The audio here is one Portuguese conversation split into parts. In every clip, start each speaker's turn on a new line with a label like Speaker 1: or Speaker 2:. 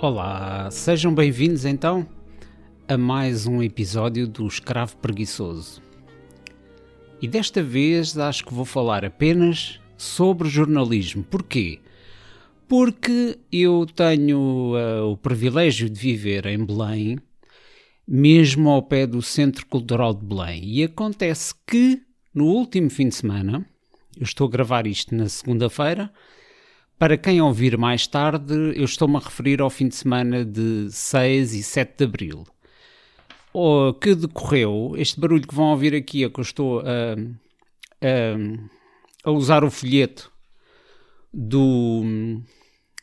Speaker 1: Olá, sejam bem-vindos então a mais um episódio do Escravo Preguiçoso. E desta vez acho que vou falar apenas sobre jornalismo. Porquê? Porque eu tenho uh, o privilégio de viver em Belém, mesmo ao pé do Centro Cultural de Belém. E acontece que no último fim de semana, eu estou a gravar isto na segunda-feira, para quem ouvir mais tarde, eu estou-me a referir ao fim de semana de 6 e 7 de abril. Que decorreu, este barulho que vão ouvir aqui é que eu estou a, a, a usar o folheto do,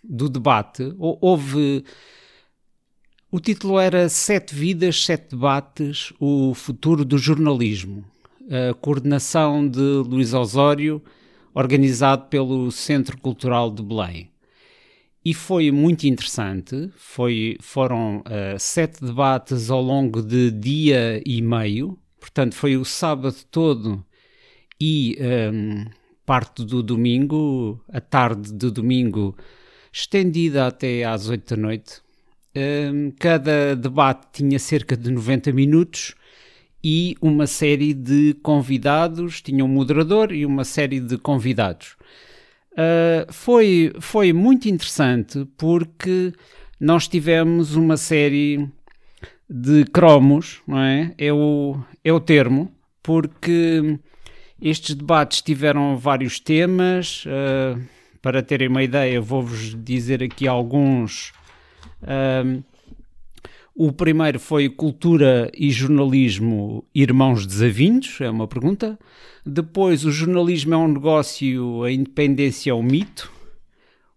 Speaker 1: do debate. Houve. O título era Sete Vidas, Sete Debates, o futuro do jornalismo. A coordenação de Luís Osório organizado pelo Centro Cultural de Belém. E foi muito interessante, foi, foram uh, sete debates ao longo de dia e meio, portanto foi o sábado todo e um, ehm, parte do domingo, a tarde do domingo, estendida até às oito da noite. Um, ehm, cada debate tinha cerca de 90 minutos e uma série de convidados, tinha um moderador e uma série de convidados. Uh, foi, foi muito interessante porque nós tivemos uma série de cromos, não é? É o, é o termo, porque estes debates tiveram vários temas. Uh, para terem uma ideia, vou-vos dizer aqui alguns. Uh, o primeiro foi Cultura e Jornalismo Irmãos Desavindos, é uma pergunta. Depois, o jornalismo é um negócio, a independência é um mito.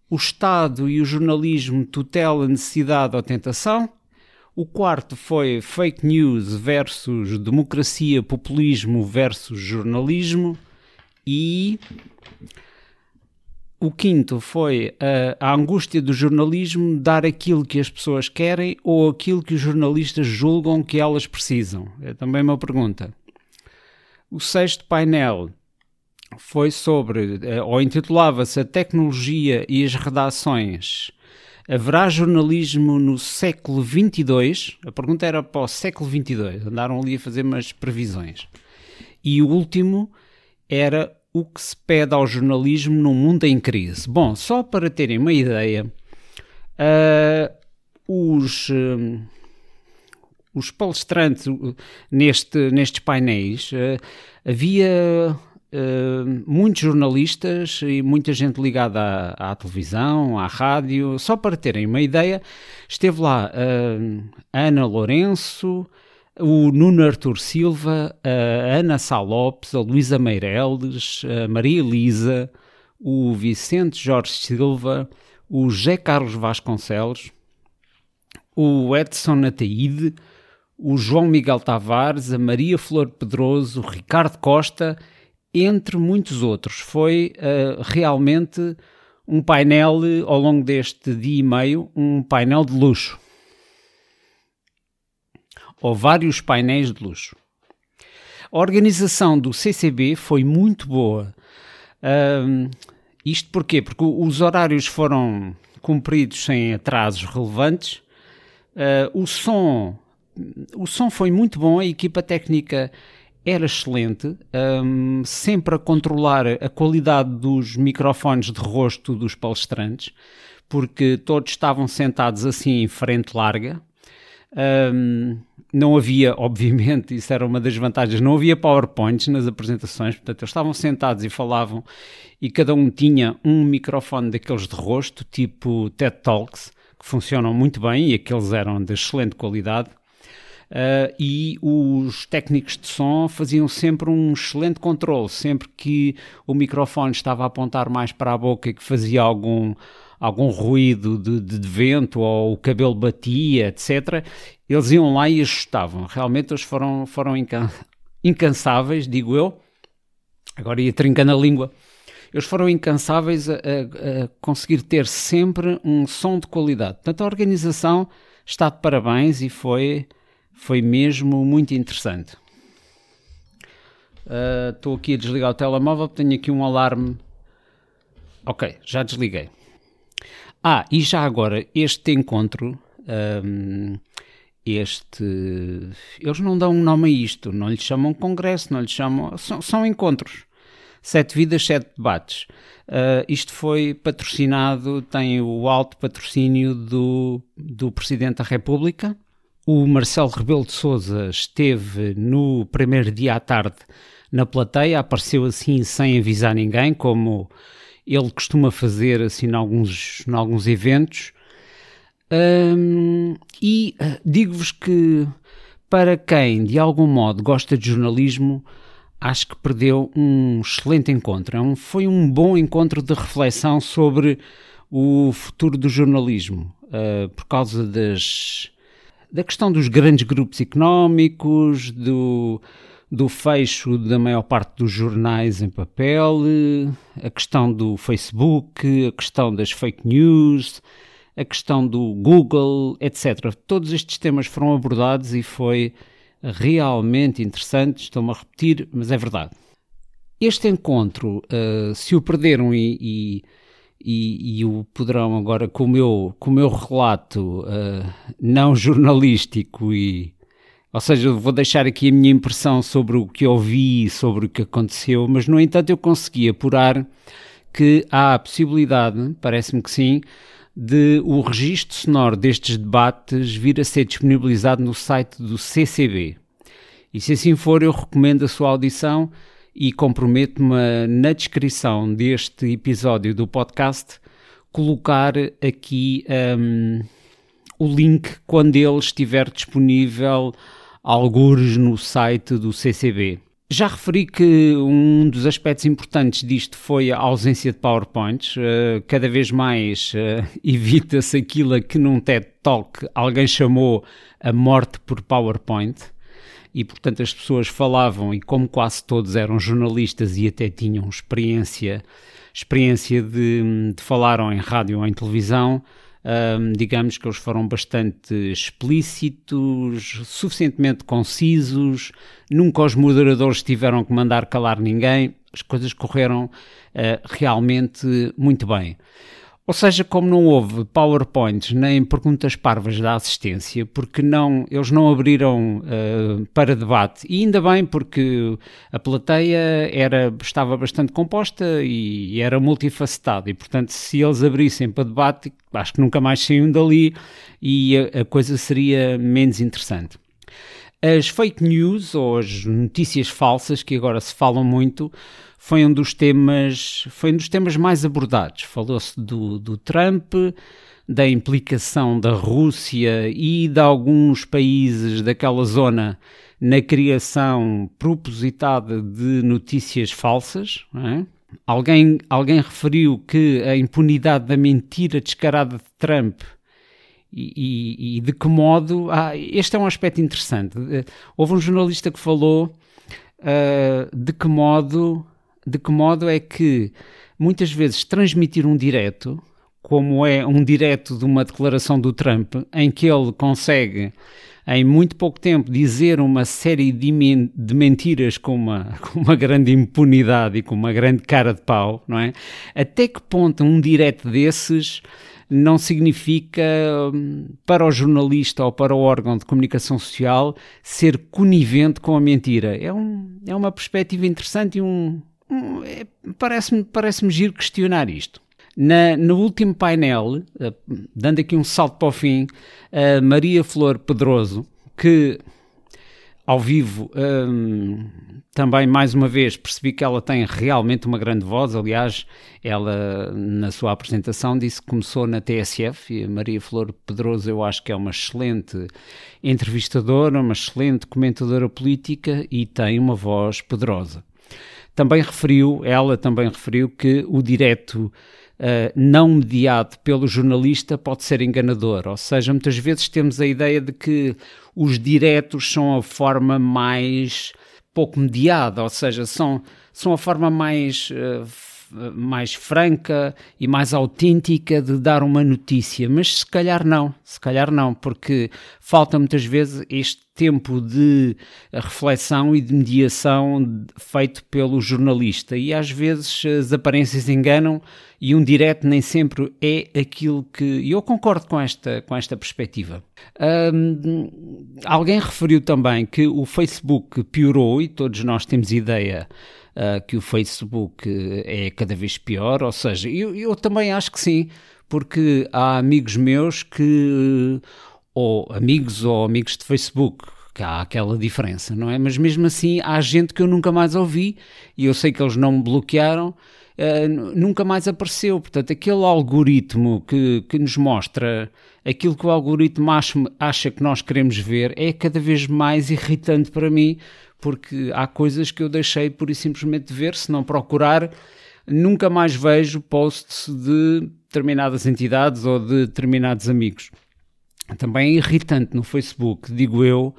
Speaker 1: O Estado e o jornalismo tutela necessidade ou tentação. O quarto foi fake news versus democracia, populismo versus jornalismo. E o quinto foi a, a, angústia do jornalismo dar aquilo que as pessoas querem ou aquilo que os jornalistas julgam que elas precisam. É também uma pergunta. O sexto painel foi sobre, eh, ou intitulava-se A Tecnologia e as Redações. Haverá jornalismo no século 22? A pergunta era para o século 22. Andaram ali a fazer umas previsões. E o último era o que se pede ao jornalismo num mundo em crise. Bom, só para terem uma ideia, uh, os, uh, os palestrantes uh, neste, nestes painéis havia muitos jornalistas e muita gente ligada à, à, televisão, à rádio. Só para terem uma ideia, esteve lá Ana Lourenço o Nuno Artur Silva, a Ana Sá Lopes, a Luísa Meireles, a Maria Elisa, o Vicente Jorge Silva, o José Carlos Vasconcelos, o Edson Ataíde, o João Miguel Tavares, a Maria Flor Pedroso, o Ricardo Costa, entre muitos outros. Foi uh, realmente um painel, ao longo deste dia e meio, um painel de luxo ou vários painéis de luxo. A organização do CCB foi muito boa. Um, isto porquê? Porque os horários foram cumpridos sem atrasos relevantes. Uh, o som, o som foi muito bom, a equipa técnica era excelente, um, sempre a controlar a qualidade dos microfones de rosto dos palestrantes, porque todos estavam sentados assim em frente larga. Um, não havia, obviamente, isso era uma das vantagens, não havia PowerPoints nas apresentações, portanto, eles estavam sentados e falavam e cada um tinha um microfone daqueles de rosto, tipo TED Talks, que funcionam muito bem e aqueles eram de excelente qualidade. Uh, e os técnicos de som faziam sempre um excelente controle, sempre que o microfone estava a apontar mais para a boca e que fazia algum algum ruído de, de, vento ou o cabelo batia, etc., eles iam lá e ajustavam. Realmente eles foram, foram incansáveis, digo eu. Agora ia trincando a língua. Eles foram incansáveis a, a, a, conseguir ter sempre um som de qualidade. Portanto, a organização está de parabéns e foi, foi mesmo muito interessante. Ah, estou uh, aqui a desligar o telemóvel, tenho aqui um alarme. Ok, já desliguei. Ah, e já agora, este encontro, um, este. Eles não dão um nome a isto, não lhe chamam congresso, não lhe chamam. São, são encontros. Sete vidas, sete debates. Uh, isto foi patrocinado, tem o alto patrocínio do, do Presidente da República. O Marcelo Rebelo de Souza esteve no primeiro dia à tarde na plateia, apareceu assim sem avisar ninguém, como ele costuma fazer assim em alguns, em alguns eventos. Um, e uh, digo-vos que para quem de algum modo gosta de jornalismo, acho que perdeu um excelente encontro. É foi um bom encontro de reflexão sobre o futuro do jornalismo, uh, por causa das, da questão dos grandes grupos económicos, do, do fecho da maior parte dos jornais em papel, a questão do Facebook, a questão das fake news, a questão do Google, etc. Todos estes temas foram abordados e foi realmente interessante. Estou-me a repetir, mas é verdade. Este encontro, uh, se o perderam e, e, e, e, o poderão agora, com o meu, com o meu relato uh, não jornalístico e ou seja, vou deixar aqui a minha impressão sobre o que ouvi, sobre o que aconteceu, mas no entanto eu consegui apurar que há a possibilidade, parece-me que sim, de o registro sonoro destes debates vir a ser disponibilizado no site do CCB. E se assim for, eu recomendo a sua audição e comprometo-me na descrição deste episódio do podcast colocar aqui um, o link quando ele estiver disponível algures no site do CCB. Já referi que um dos aspectos importantes disto foi a ausência de PowerPoints. Uh, cada vez mais uh, evita-se aquilo a que num TED Talk alguém chamou a morte por PowerPoint. E, portanto, as pessoas falavam, e como quase todos eram jornalistas e até tinham experiência, experiência de, de falar ou em rádio ou em televisão, um, digamos que eles foram bastante explícitos, suficientemente concisos, nunca os moderadores tiveram que mandar calar ninguém, as coisas correram uh, realmente muito bem. Ou seja, como não houve PowerPoints nem perguntas parvas da assistência, porque não, eles não abriram uh, para debate, e ainda bem porque a plateia era, estava bastante composta e, e era multifacetada, e portanto se eles abrissem para debate, acho que nunca mais saíam dali e a, a coisa seria menos interessante. As fake news, ou as notícias falsas, que agora se falam muito, foi um dos temas, foi um dos temas mais abordados. Falou-se do, do Trump, da implicação da Rússia e de alguns países daquela zona na criação propositada de notícias falsas. É? Alguém, alguém referiu que a impunidade da mentira descarada de Trump e, e, de que modo. Ah, este é um aspecto interessante. Houve um jornalista que falou uh, de que modo de que modo é que muitas vezes transmitir um direto, como é um direto de uma declaração do Trump, em que ele consegue em muito pouco tempo dizer uma série de, men de mentiras com uma, com uma grande impunidade e com uma grande cara de pau, não é? Até que ponto um direto desses não significa hum, para o jornalista ou para o órgão de comunicação social ser conivente com a mentira. É, um, é uma perspectiva interessante e um, é, parece-me parece giro questionar isto. Na, no último painel, uh, dando aqui um salto para o fim, uh, Maria Flor Pedroso, que ao vivo um, também mais uma vez percebi que ela tem realmente uma grande voz. Aliás, ela na sua apresentação disse que começou na TSF e a Maria Flor Pedroso eu acho que é uma excelente entrevistadora, uma excelente comentadora política e tem uma voz poderosa também referiu, ela também referiu que o direto uh, não mediado pelo jornalista pode ser enganador, ou seja, muitas vezes temos a ideia de que os diretos são a forma mais pouco mediada, ou seja, são, são a forma mais uh, mais franca e mais autêntica de dar uma notícia, mas se calhar não, se calhar não, porque falta muitas vezes este tempo de reflexão e de mediação feito pelo jornalista. E às vezes as aparências enganam e um direto nem sempre é aquilo que. Eu concordo com esta, com esta perspectiva. Alguém referiu também que o Facebook piorou e todos nós temos ideia. Uh, que o Facebook é cada vez pior, ou seja, eu, eu também acho que sim, porque há amigos meus que ou amigos ou amigos de Facebook, que há aquela diferença, não é? Mas mesmo assim há gente que eu nunca mais ouvi e eu sei que eles não me bloquearam, uh, nunca mais apareceu. Portanto, aquele algoritmo que, que nos mostra aquilo que o algoritmo acha, acha que nós queremos ver é cada vez mais irritante para mim, porque há coisas que eu deixei por e simplesmente ver, se não procurar. Nunca mais vejo posts de determinadas entidades ou de determinados amigos também é irritante no Facebook, digo eu,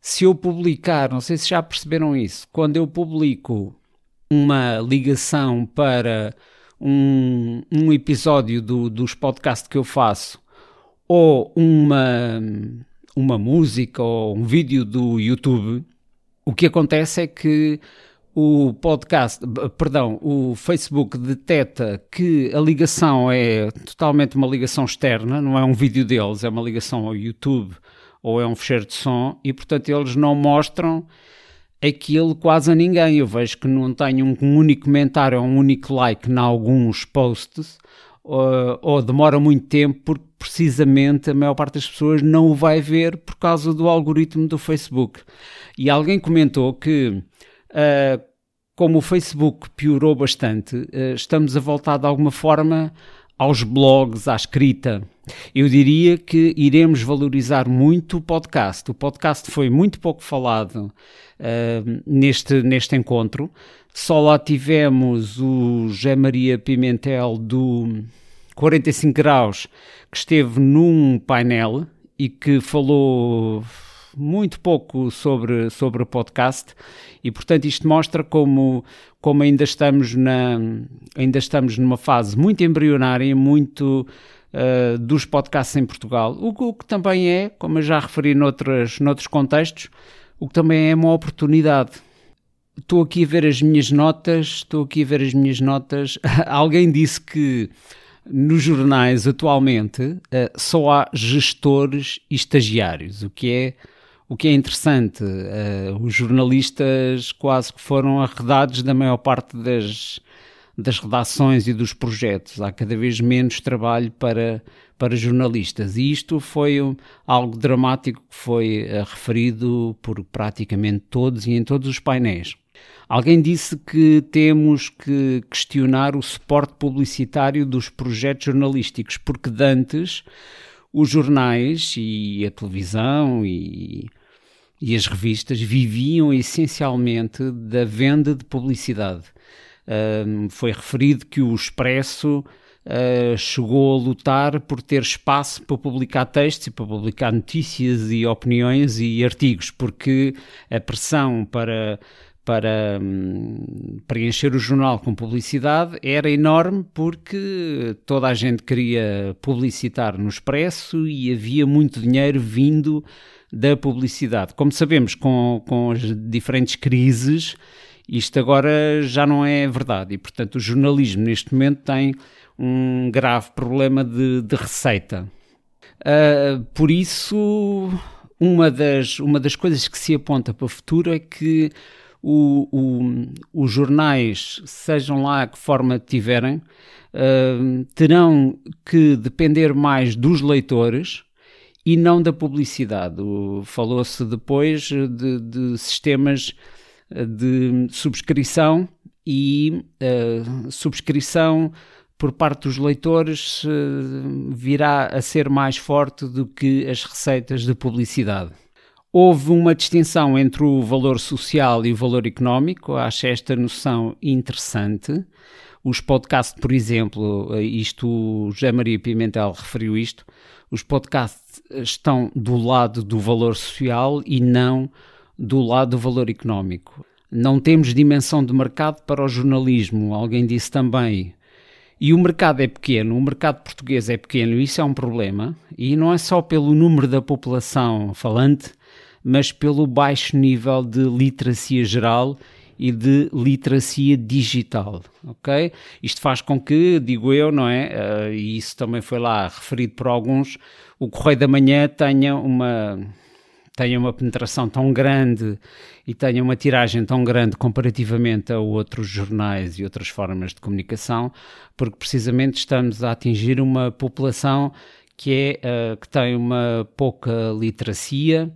Speaker 1: se eu publicar, não sei se já perceberam isso, quando eu publico uma ligação para um, um episódio do, dos podcasts que eu faço ou uma, uma música ou um vídeo do YouTube, o que acontece é que o podcast, perdão, o Facebook detecta que a ligação é totalmente uma ligação externa, não é um vídeo deles, é uma ligação ao YouTube ou é um fecheiro de som e, portanto, eles não mostram aquilo quase a ninguém. Eu vejo que não tenho um único comentário ou um único like em alguns posts ou, ou demora muito tempo porque precisamente a maior parte das pessoas não o vai ver por causa do algoritmo do Facebook. E alguém comentou que Uh, como o Facebook piorou bastante, uh, estamos a voltar de alguma forma aos blogs, à escrita. Eu diria que iremos valorizar muito o podcast. O podcast foi muito pouco falado uh, neste, neste encontro. Só lá tivemos o José Maria Pimentel do 45 Graus, que esteve num painel e que falou muito pouco sobre, sobre o podcast e portanto isto mostra como, como ainda, estamos na, ainda estamos numa fase muito embrionária, muito uh, dos podcasts em Portugal, o, o, que também é, como eu já referi noutros, noutros contextos, o que também é uma oportunidade. Estou aqui a ver as minhas notas, estou aqui a ver as minhas notas. Alguém disse que nos jornais atualmente uh, só há gestores e estagiários, o que é o que é interessante, uh, os jornalistas quase que foram arredados da maior parte das, das redações e dos projetos. Há cada vez menos trabalho para, para jornalistas. E isto foi um, algo dramático que foi uh, referido por praticamente todos e em todos os painéis. Alguém disse que temos que questionar o suporte publicitário dos projetos jornalísticos, porque dantes os jornais e a televisão e e as revistas viviam essencialmente da venda de publicidade. Uh, foi referido que o Expresso uh, chegou a lutar por ter espaço para publicar textos e para publicar notícias e opiniões e artigos, porque a pressão para para um, preencher o jornal com publicidade era enorme porque toda a gente queria publicitar no Expresso e havia muito dinheiro vindo da publicidade. Como sabemos, com, com as diferentes crises, isto agora já não é verdade e, portanto, o jornalismo neste momento tem um grave problema de, de receita. Uh, por isso, uma das, uma das coisas que se aponta para o futuro é que o, o, os jornais, sejam lá que forma tiverem, uh, terão que depender mais dos leitores e não da publicidade. Falou-se depois de, de, sistemas eh, de subscrição e uh, subscrição por parte dos leitores uh, virá a ser mais forte do que as receitas de publicidade. Houve uma distinção entre o valor social e o valor económico, acho esta noção interessante. Os podcasts, por exemplo, isto o José Maria Pimentel referiu isto, os podcasts estão do lado do valor social e não do lado do valor económico. Não temos dimensão de mercado para o jornalismo, alguém disse também. E o mercado é pequeno, o mercado português é pequeno, isso é um problema, e não é só pelo número da população falante, mas pelo baixo nível de literacia geral e de literacia digital, ok? Isto faz com que, digo eu, não é? Uh, e isso também foi lá referido por alguns, o Correio da Manhã tenha uma tenha uma penetração tão grande e tenha uma tiragem tão grande comparativamente a outros jornais e outras formas de comunicação, porque precisamente estamos a atingir uma população que, é, uh, que tem uma pouca literacia,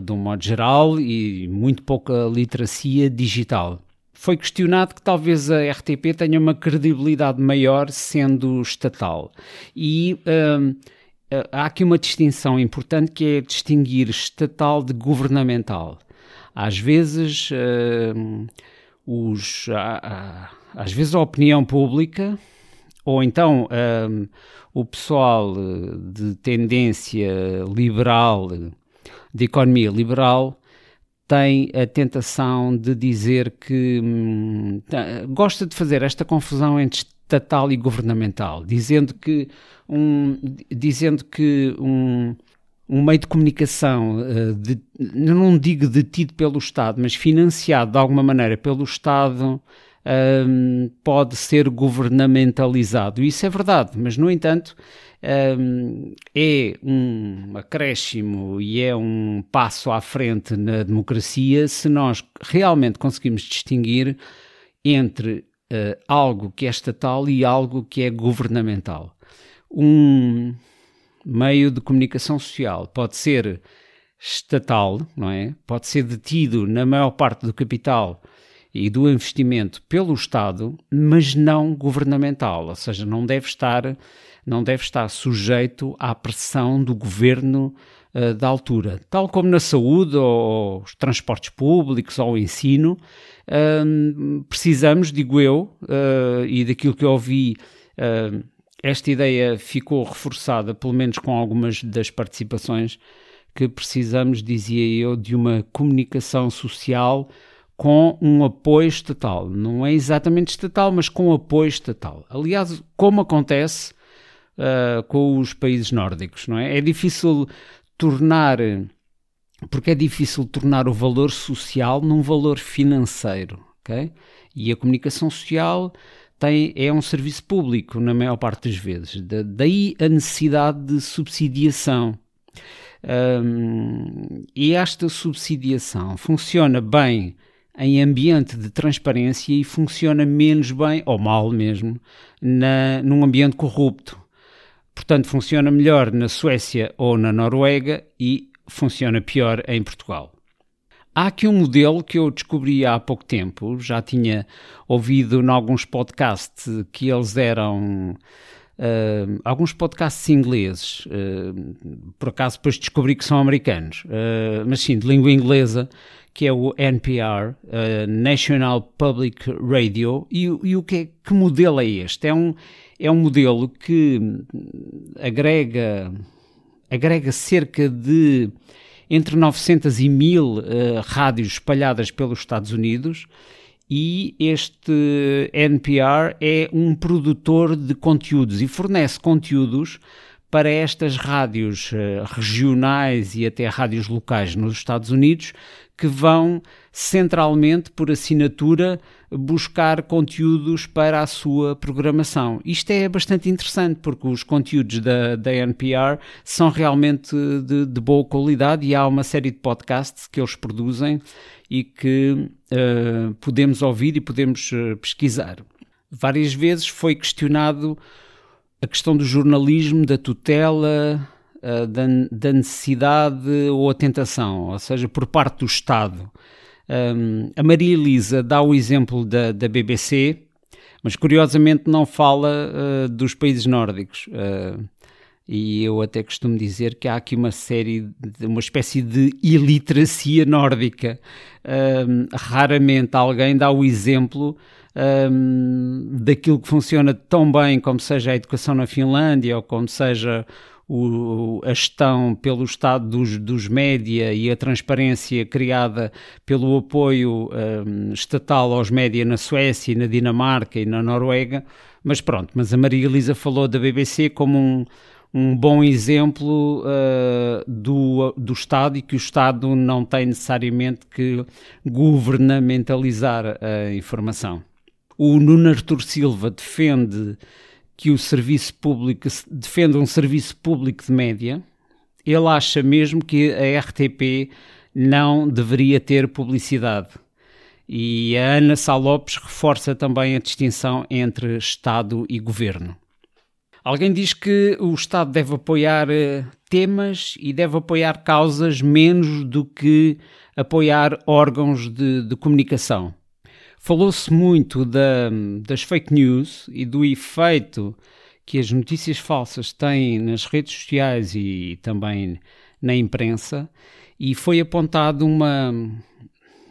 Speaker 1: de um modo geral, e muito pouca literacia digital. Foi questionado que talvez a RTP tenha uma credibilidade maior sendo estatal. E uh, há aqui uma distinção importante que é distinguir estatal de governamental. Às vezes, uh, os, às vezes a opinião pública, ou então uh, o pessoal de tendência liberal, de economia liberal, tem a tentação de dizer que hum, gosta de fazer esta confusão entre estatal e governamental, dizendo que um, dizendo que um, um meio de comunicação, uh, de, não digo detido pelo Estado, mas financiado de alguma maneira pelo Estado, um, pode ser governamentalizado. Isso é verdade, mas no entanto um, é um acréscimo e é um passo à frente na democracia se nós realmente conseguimos distinguir entre uh, algo que é estatal e algo que é governamental. Um meio de comunicação social pode ser estatal, não é? Pode ser detido na maior parte do capital e do investimento pelo Estado, mas não governamental, ou seja, não deve estar, não deve estar sujeito à pressão do governo uh, da altura. Tal como na saúde, ou os transportes públicos, ou o ensino, uh, precisamos, digo eu, uh, e daquilo que eu ouvi, esta ideia ficou reforçada, pelo menos com algumas das participações, que precisamos, dizia eu, de uma comunicação social com um apoio estatal. Não é exatamente estatal, mas com apoio estatal. Aliás, como acontece uh, com os países nórdicos, não é? É difícil tornar, porque é difícil tornar o valor social num valor financeiro, ok? E a comunicação social tem, é um serviço público na maior parte das vezes. Da, daí a necessidade de subsidiação. Um, e esta subsidiação funciona bem em ambiente de transparência e funciona menos bem, ou mal mesmo, na, num ambiente corrupto. Portanto, funciona melhor na Suécia ou na Noruega e funciona pior em Portugal. Há aqui um modelo que eu descobri há pouco tempo, já tinha ouvido em alguns podcasts que eles eram. Uh, alguns podcasts ingleses, uh, por acaso depois descobri que são americanos, uh, mas sim, de língua inglesa, que é o NPR, National Public Radio, e, e, o que, é, que modelo é este? É um, é um modelo que agrega, agrega cerca de entre 900 e 1000 uh, rádios espalhadas pelos Estados Unidos e este NPR é um produtor de conteúdos e fornece conteúdos para estas rádios uh, regionais e até rádios locais nos Estados Unidos que vão centralmente por assinatura buscar conteúdos para a sua programação. Isto é bastante interessante porque os conteúdos da, da NPR são realmente de, de boa qualidade e há uma série de podcasts que eles produzem e que uh, podemos ouvir e podemos uh, pesquisar. Várias vezes foi questionado a questão do jornalismo, da tutela, uh, da, da, necessidade ou a tentação, ou seja, por parte do Estado. Um, a Maria Elisa dá o exemplo da, da BBC, mas curiosamente não fala uh, dos países nórdicos. Uh, e eu até costumo dizer que há aqui uma série, de, uma espécie de iliteracia nórdica. Raramente alguém dá o exemplo um, daquilo que funciona tão bem como seja a educação na Finlândia ou como seja o, a gestão pelo Estado dos, dos média e a transparência criada pelo apoio um, estatal aos média na Suécia, na Dinamarca e na Noruega. Mas pronto, mas a Maria Elisa falou da BBC como um, um bom exemplo uh, do, do Estado e que o Estado não tem necessariamente que governamentalizar a informação. O Nuno Artur Silva defende que o serviço público defende um serviço público de média. Ele acha mesmo que a RTP não deveria ter publicidade. E a Ana Salopes reforça também a distinção entre Estado e governo. Alguém diz que o Estado deve apoiar eh, temas e deve apoiar causas menos do que apoiar órgãos de, de comunicação. Falou-se muito da, das fake news e do efeito que as notícias falsas têm nas redes sociais e também na imprensa, e foi apontado uma.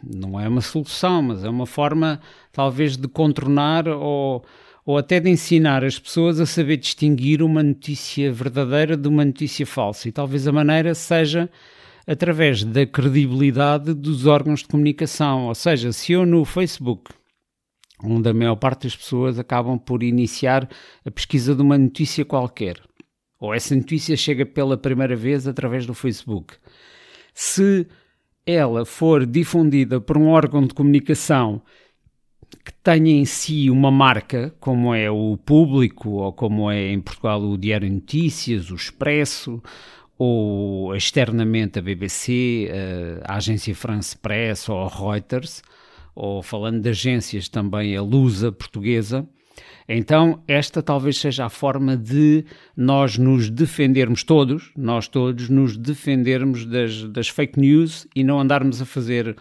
Speaker 1: Não é uma solução, mas é uma forma, talvez, de contornar ou ou até de ensinar as pessoas a saber distinguir uma notícia verdadeira de uma notícia falsa. E talvez a maneira seja através da credibilidade dos órgãos de comunicação. Ou seja, se eu no Facebook, onde a maior parte das pessoas acabam por iniciar a pesquisa de uma notícia qualquer, ou essa notícia chega pela primeira vez através do Facebook, se ela for difundida por um órgão de comunicação que tenha em si uma marca, como é o Público, ou como é em Portugal o Diário Notícias, o Expresso, ou externamente a BBC, a Agência France Press ou a Reuters, ou falando de agências também a Lusa portuguesa, então esta talvez seja a forma de nós nos defendermos todos, nós todos nos defendermos das, das fake news e não andarmos a fazer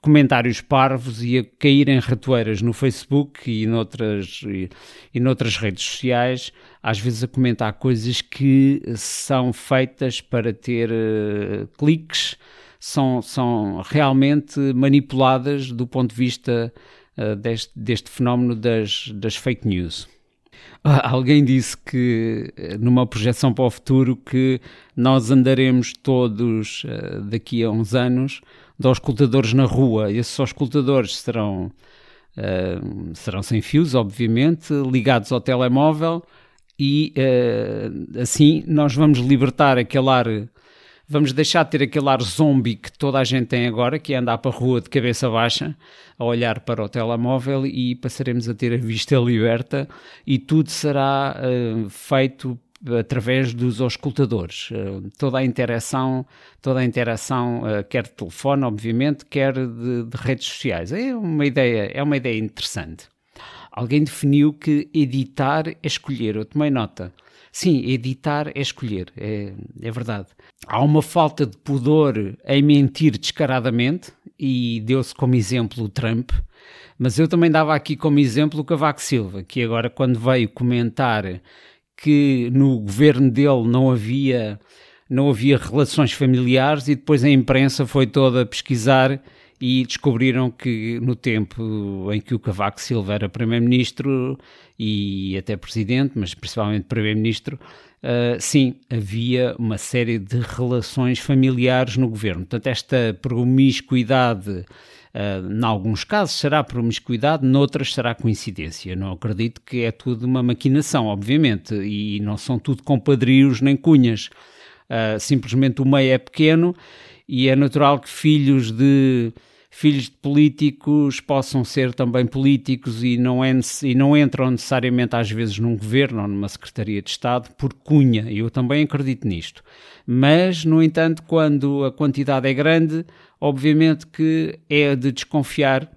Speaker 1: comentários parvos e a cair em ratoeiras no Facebook e noutras, e, e noutras redes sociais, às vezes a comentar coisas que são feitas para ter uh, cliques, são, são realmente manipuladas do ponto de vista uh, deste, deste fenómeno das, das fake news. Ah, alguém disse que eh, numa projeção para o futuro que nós andaremos todos uh, daqui a uns anos de auscultadores na rua. Esses auscultadores serão, uh, serão sem fios, obviamente, ligados ao telemóvel e assim nós vamos libertar aquele ar, vamos deixar de ter aquele ar zombie que toda a gente tem agora, que é andar para a rua de cabeça baixa, a olhar para o telemóvel e passaremos a ter a vista liberta e tudo será uh, feito através dos auscultadores. Uh, toda a interação, toda a interação, uh, quer de telefone, obviamente, quer de, de, redes sociais. É uma ideia, é uma ideia interessante. Alguém definiu que editar é escolher. Eu tomei nota. Sim, editar é escolher, é, é verdade. Há uma falta de pudor em mentir descaradamente, e deu-se como exemplo o Trump, mas eu também dava aqui como exemplo o Cavaco Silva, que agora, quando veio comentar que no governo dele não havia, não havia relações familiares e depois a imprensa foi toda pesquisar e descobriram que no tempo em que o Cavaco Silva era primeiro-ministro e até presidente, mas principalmente primeiro-ministro, uh, sim, havia uma série de relações familiares no governo. Portanto, esta promiscuidade Uh, em alguns casos será promiscuidade, noutras será coincidência. Não acredito que é tudo uma maquinação, obviamente, e não são tudo compadrios nem cunhas. Uh, simplesmente o meio é pequeno e é natural que filhos de filhos de políticos possam ser também políticos e não, é, e não entram necessariamente às vezes num governo ou numa secretaria de Estado por cunha. Eu também acredito nisto. Mas, no entanto, quando a quantidade é grande, obviamente que é de desconfiar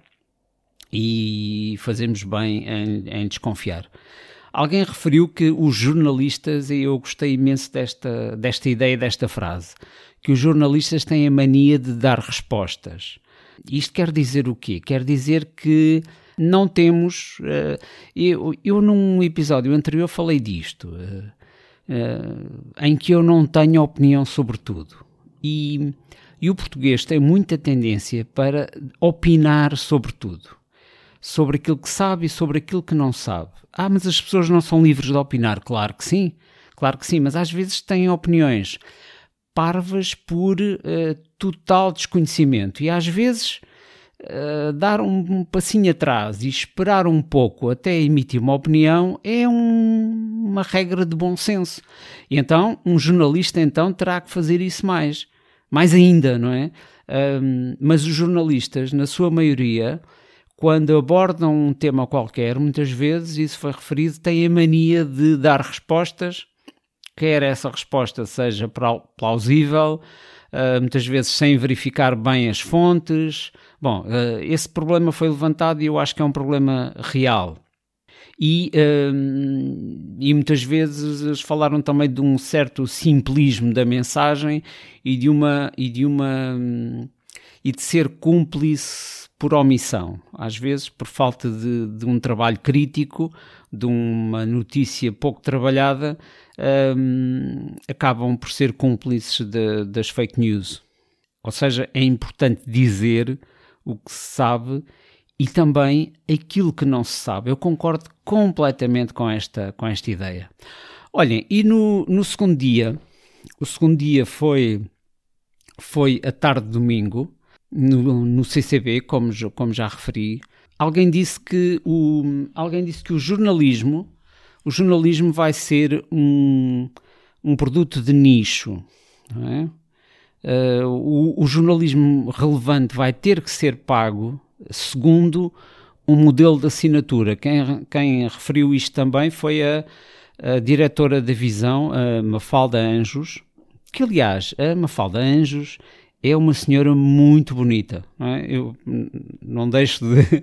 Speaker 1: e fazemos bem em, em desconfiar. Alguém referiu que os jornalistas, e eu gostei imenso desta, desta ideia, desta frase, que os jornalistas têm a mania de dar respostas. Isto quer dizer o quê? Quer dizer que não temos. Uh, eu, eu, num episódio anterior, falei disto, uh, uh, em que eu não tenho opinião sobre tudo. E, e o português tem muita tendência para opinar sobre tudo. Sobre aquilo que sabe e sobre aquilo que não sabe. Ah, mas as pessoas não são livres de opinar. Claro que sim, claro que sim, mas às vezes têm opiniões parvas por uh, total desconhecimento. E às vezes uh, dar um, passinho atrás e esperar um pouco até emitir uma opinião é um, uma regra de bom senso. E então, um jornalista então terá que fazer isso mais. Mais ainda, não é? Mas os jornalistas, na sua maioria, quando abordam um tema qualquer, muitas vezes, isso foi referido, têm a mania de dar respostas, quer essa resposta seja plausível, uh, muitas vezes sem verificar bem as fontes. Bom, uh, esse problema foi levantado e eu acho que é um problema real. E, uh, e muitas vezes falaram também de um certo simplismo da mensagem e de uma e de uma e de ser cúmplice por omissão, às vezes por falta de, de um trabalho crítico, de uma notícia pouco trabalhada, um, acabam por ser cúmplices de, das fake news. Ou seja, é importante dizer o que se sabe e também aquilo que não se sabe. Eu concordo completamente com esta, com esta ideia. Olhem, e no, no segundo dia, o segundo dia foi, foi a tarde de domingo, no, no CCB, como, como já referi. Alguém disse que o, alguém disse que o jornalismo, o jornalismo vai ser um, um produto de nicho. É? Uh, o, o jornalismo relevante vai ter que ser pago segundo um modelo de assinatura. Quem, quem referiu isto também foi a, a diretora da Visão, a Mafalda Anjos, que aliás, a Mafalda Anjos é uma senhora muito bonita. Não é? Eu não deixo de,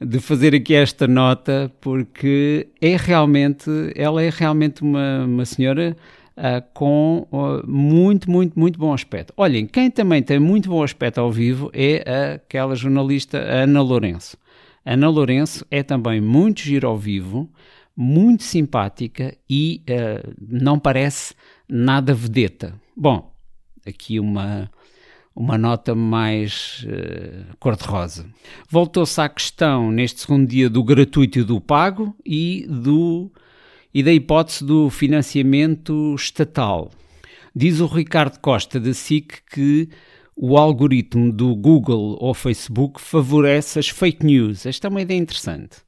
Speaker 1: de, fazer aqui esta nota porque é realmente, ela é realmente uma, uma senhora uh, com uh, muito, muito, muito bom aspecto. Olhem, quem também tem muito bom aspecto ao vivo é aquela jornalista Ana Lourenço. Ana Lourenço é também muito giro ao vivo, muito simpática e uh, não parece nada vedeta. Bom, aqui uma, uma nota mais uh, cor-de-rosa. Voltou-se à questão neste segundo dia do gratuito e do pago e do e da hipótese do financiamento estatal. Diz o Ricardo Costa da SIC que o algoritmo do Google ou Facebook favorece as fake news. Esta é uma ideia interessante.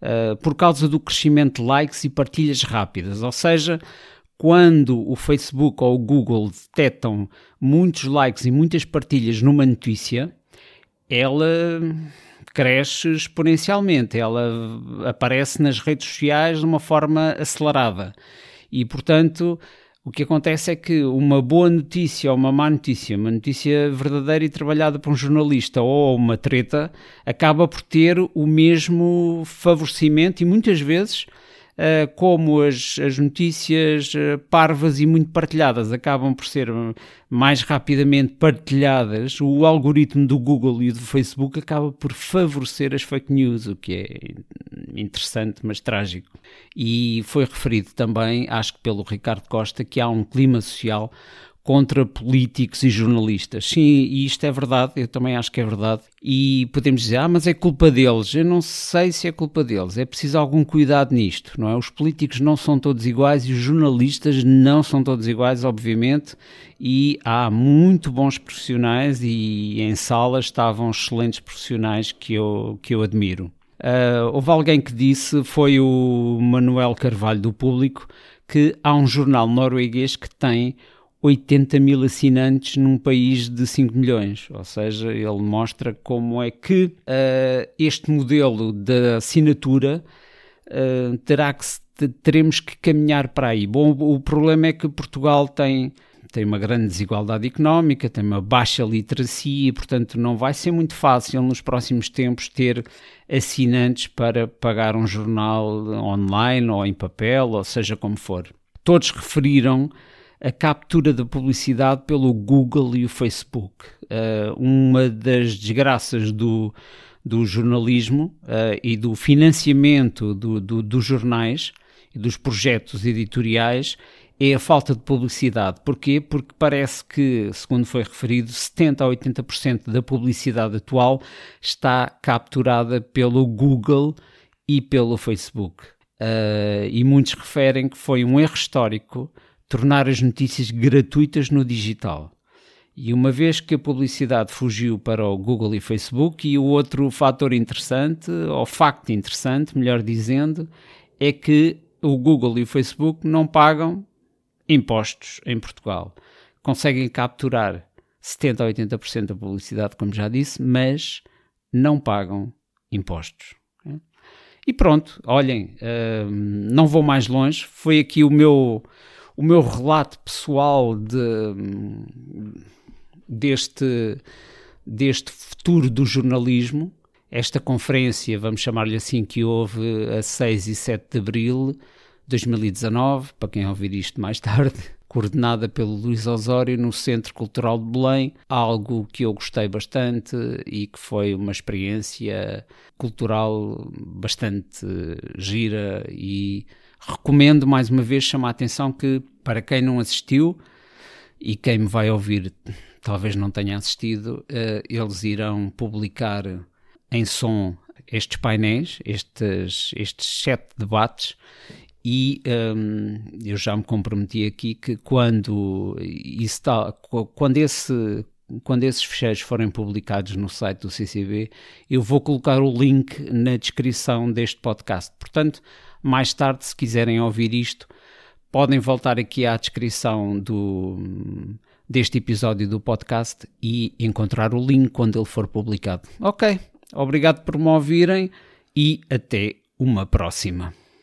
Speaker 1: Uh, por causa do crescimento de likes e partilhas rápidas. Ou seja, quando o Facebook ou o Google detectam muitos likes e muitas partilhas numa notícia, ela cresce exponencialmente, ela aparece nas redes sociais de uma forma acelerada. E, portanto, o que acontece é que uma boa notícia ou uma má notícia, uma notícia verdadeira e trabalhada por um jornalista ou uma treta, acaba por ter o mesmo favorecimento e muitas vezes como as, as notícias uh, parvas e muito partilhadas acabam por ser mais rapidamente partilhadas, o algoritmo do Google e do Facebook acaba por favorecer as fake news, o que é interessante, mas trágico. E foi referido também, acho que pelo Ricardo Costa, que há um clima social contra políticos e jornalistas. Sim, e isto é verdade, eu também acho que é verdade. E podemos dizer, ah, mas é culpa deles. Eu não sei se é culpa deles. É preciso algum cuidado nisto, não é? Os políticos não são todos iguais e os jornalistas não são todos iguais, obviamente. E há muito bons profissionais e em salas estavam excelentes profissionais que eu, que eu admiro. Uh, houve alguém que disse, foi o Manuel Carvalho do Público, que há um jornal norueguês que tem 80 mil assinantes num país de 5 milhões. Ou seja, ele mostra como é que uh, este modelo da assinatura uh, terá que teremos que caminhar para aí. Bom, o problema é que Portugal tem tem uma grande desigualdade económica, tem uma baixa literacia e, portanto, não vai ser muito fácil nos próximos tempos ter assinantes para pagar um jornal online ou em papel, ou seja como for. Todos referiram a captura da publicidade pelo Google e o Facebook. Uh, uma das desgraças do, do jornalismo uh, e do financiamento do, do, dos jornais e dos projetos editoriais é a falta de publicidade. Porquê? Porque parece que, segundo foi referido, 70% a 80% da publicidade atual está capturada pelo Google e pelo Facebook. Uh, e muitos referem que foi um erro histórico tornar as notícias gratuitas no digital. E uma vez que a publicidade fugiu para o Google e Facebook, e o outro fator interessante, ou facto interessante, melhor dizendo, é que o Google e o Facebook não pagam impostos em Portugal. Conseguem capturar 70 a 80% da publicidade, como já disse, mas não pagam impostos. E pronto, olhem, uh, não vou mais longe. Foi aqui o meu, o meu relato pessoal de, deste, deste futuro do jornalismo. Esta conferência, vamos chamar-lhe assim, que houve a 6 e 7 de abril de 2019, para quem ouvir isto mais tarde, coordenada pelo Luís Osório no Centro Cultural de Belém, algo que eu gostei bastante e que foi uma experiência cultural bastante gira e recomendo mais uma vez chamar a atenção que para quem não assistiu e quem me vai ouvir talvez não tenha assistido, uh, eles irão publicar em som estes painéis, estes, estes sete debates e um, eu já me comprometi aqui que quando isso quando esse quando esses fecheiros forem publicados no site do CCB, eu vou colocar o link na descrição deste podcast. Portanto, mais tarde, se quiserem ouvir isto, podem voltar aqui à descrição do, deste episódio do podcast e encontrar o link quando ele for publicado. Ok, obrigado por me ouvirem e até uma próxima.